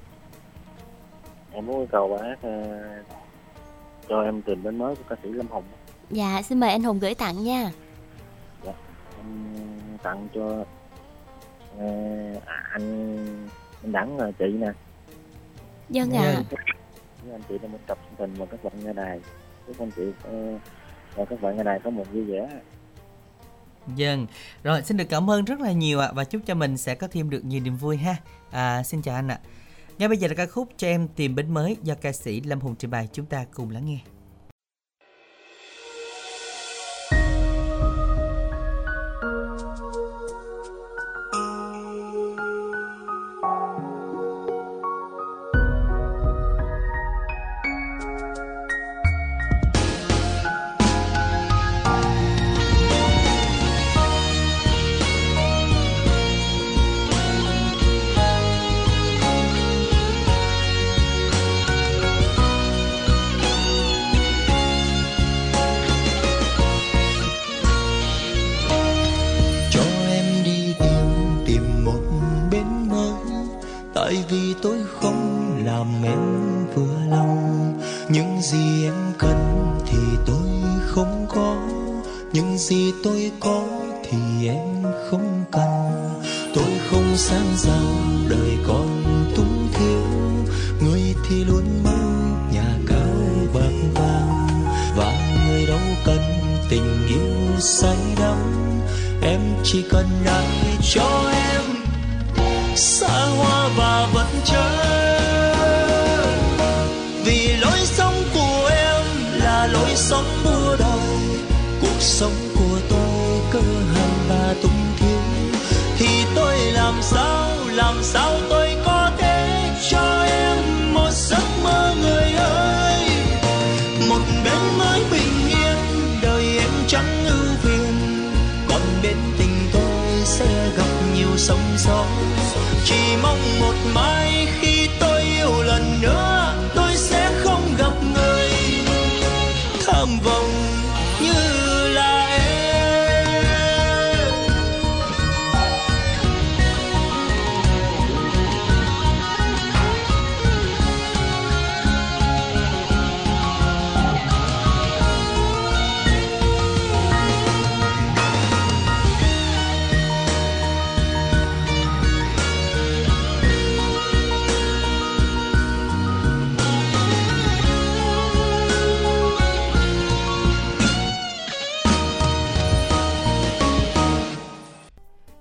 em muốn yêu cầu bác ờ, cho em tìm đến mới của ca sĩ Lâm Hồng Dạ, xin mời anh Hùng gửi tặng nha. dạ. em tặng cho à, anh anh đẳng là chị nè Dân ạ. với anh chị đã một tập chương trình và các bạn nghe đài chúc anh chị ờ, và các bạn nghe đài có một vui vẻ Dân. Rồi, xin được cảm ơn rất là nhiều ạ và chúc cho mình sẽ có thêm được nhiều niềm vui ha. À, xin chào anh ạ. Ngay bây giờ là ca khúc cho em tìm bến mới do ca sĩ Lâm Hùng trình bày chúng ta cùng lắng nghe. Sống của tôi cơ hàn và tung thiếu. Thì tôi làm sao làm sao tôi có thể cho em một giấc mơ người ơi? Một bên mới bình yên, đời em chẳng ưu phiền còn bên tình tôi sẽ gặp nhiều sóng gió. Chỉ mong một mai khi tôi yêu lần nữa.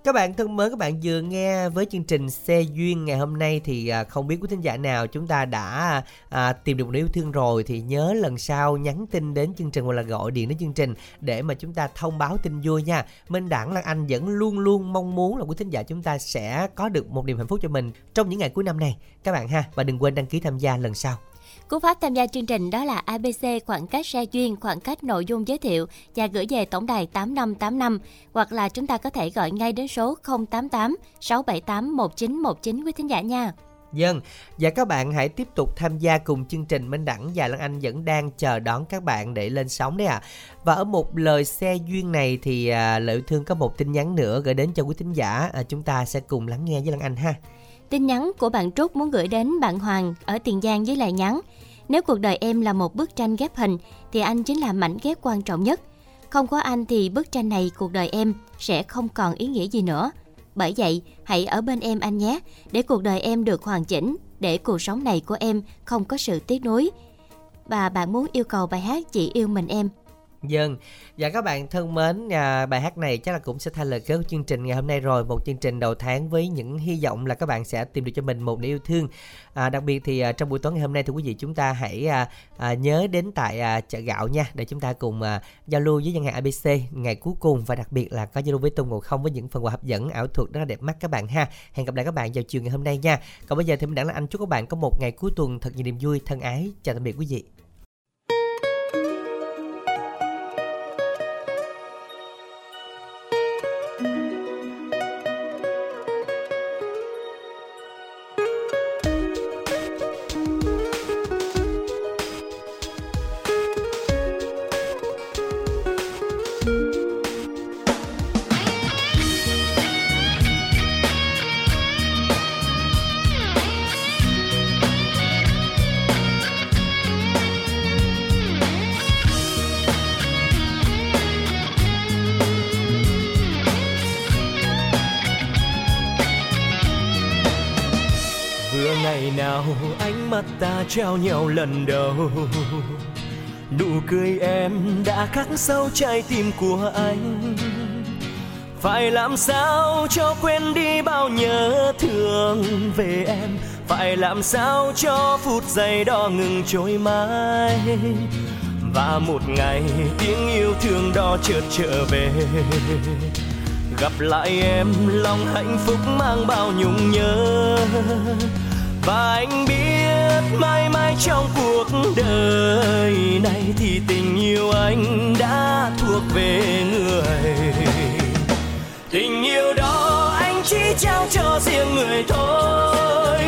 Các bạn thân mến, các bạn vừa nghe với chương trình Xe Duyên ngày hôm nay thì à, không biết quý thính giả nào chúng ta đã à, tìm được một yêu thương rồi thì nhớ lần sau nhắn tin đến chương trình hoặc là gọi điện đến chương trình để mà chúng ta thông báo tin vui nha. Minh Đẳng Lan Anh vẫn luôn luôn mong muốn là quý thính giả chúng ta sẽ có được một niềm hạnh phúc cho mình trong những ngày cuối năm này các bạn ha và đừng quên đăng ký tham gia lần sau. Cú pháp tham gia chương trình đó là ABC khoảng cách xe duyên, khoảng cách nội dung giới thiệu và gửi về tổng đài 8585 hoặc là chúng ta có thể gọi ngay đến số 088 678 1919 quý thính giả nha. Dân, và các bạn hãy tiếp tục tham gia cùng chương trình Minh Đẳng và Lan Anh vẫn đang chờ đón các bạn để lên sóng đấy ạ. Và ở một lời xe duyên này thì à, Lợi Thương có một tin nhắn nữa gửi đến cho quý thính giả. À, chúng ta sẽ cùng lắng nghe với Lan Anh ha. Tin nhắn của bạn Trúc muốn gửi đến bạn Hoàng ở Tiền Giang với lời nhắn. Nếu cuộc đời em là một bức tranh ghép hình thì anh chính là mảnh ghép quan trọng nhất. Không có anh thì bức tranh này cuộc đời em sẽ không còn ý nghĩa gì nữa. Bởi vậy, hãy ở bên em anh nhé, để cuộc đời em được hoàn chỉnh. để cuộc sống này của em không có sự tiếc nuối. Và bạn muốn yêu cầu bài hát Chỉ yêu mình em. Dân, và các bạn thân mến, à, bài hát này chắc là cũng sẽ thay lời kết của chương trình ngày hôm nay rồi. Một chương trình đầu tháng với những hy vọng là các bạn sẽ tìm được cho mình một niềm yêu thương. À, Đặc biệt thì à, trong buổi tối ngày hôm nay thì quý vị chúng ta hãy à, à, nhớ đến tại à, chợ gạo nha Để chúng ta cùng à, giao lưu với dân hàng ABC ngày cuối cùng. Và đặc biệt là có giao lưu với Tôn Ngộ Không với những phần quà hấp dẫn, ảo thuật rất là đẹp mắt các bạn ha. Hẹn gặp lại các bạn vào chiều ngày hôm nay nha. Còn bây giờ thì mình đã là anh chúc các bạn có một ngày cuối tuần thật nhiều niềm vui, thân ái. Chào tạm biệt quý vị. Trao nhau lần đầu. Nụ cười em đã khắc sâu trái tim của anh. Phải làm sao cho quên đi bao nhớ thương về em? Phải làm sao cho phút giây đó ngừng trôi mãi? Và một ngày tiếng yêu thương đó chợt trở về. Gặp lại em, lòng hạnh phúc mang bao nhung nhớ và anh biết mãi mãi trong cuộc đời này thì tình yêu anh đã thuộc về người. Tình yêu đó anh chỉ trao cho riêng người thôi.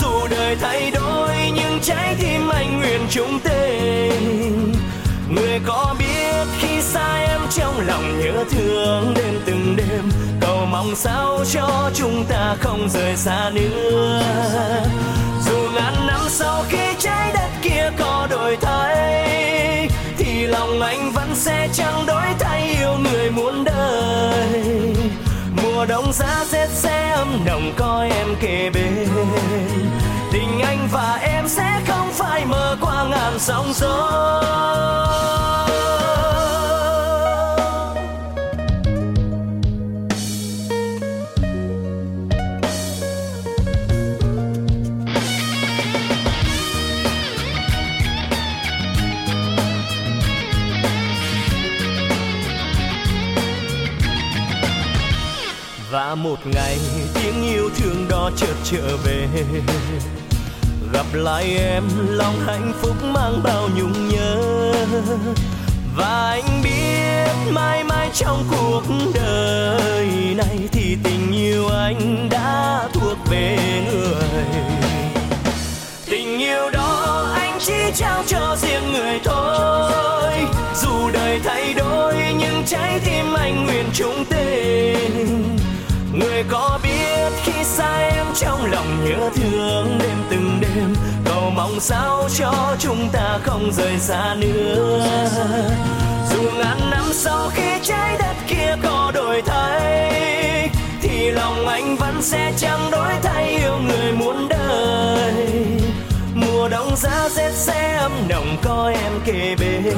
Dù đời thay đổi, nhưng trái tim anh nguyện chung tình người có biết khi xa em trong lòng nhớ thương đêm từng đêm mong sao cho chúng ta không rời xa nữa. Dù ngàn năm sau khi trái đất kia có đổi thay, thì lòng anh vẫn sẽ chẳng đổi thay yêu người muốn đời. Mùa đông giá rét sẽ ấm nồng có em kề bên. Tình anh và em sẽ không phải mơ qua ngàn sóng gió. Và một ngày tiếng yêu thương đó chợt trở về. Gặp lại em, lòng hạnh phúc mang bao nhung nhớ. Và anh biết mãi mãi trong cuộc đời này thì tình yêu anh đã thuộc về người. Tình yêu đó anh chỉ trao cho riêng người thôi. Dù đời thay đổi, nhưng trái tim anh nguyện chung tình người có biết khi xa em trong lòng nhớ thương đêm từng đêm. Cầu mong sao cho chúng ta không rời xa nữa. Dù ngàn năm sau khi trái đất kia có đổi thay, thì lòng anh vẫn sẽ chẳng đổi thay yêu người muốn đời. Mùa đông giá rét sẽ ấm nồng có em kề bên.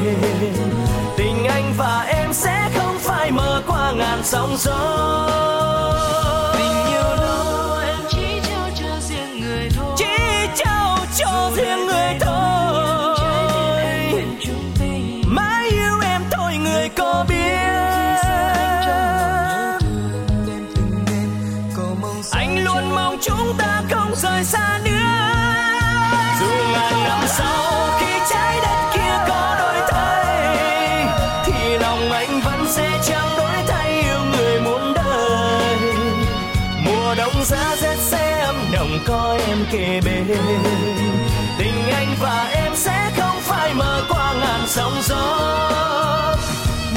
Tình anh và em sẽ không phải mơ ngàn sóng gió. Sóng gió.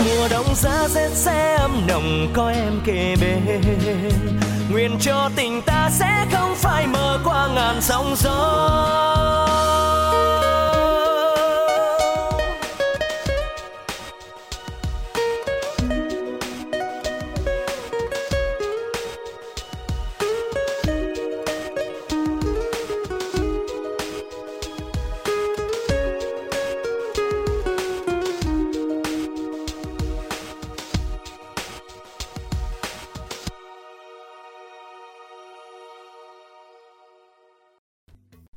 Mùa đông giá rét sẽ ấm nồng, có em kề bên. Nguyện cho tình ta sẽ không phải mơ qua ngàn sóng gió.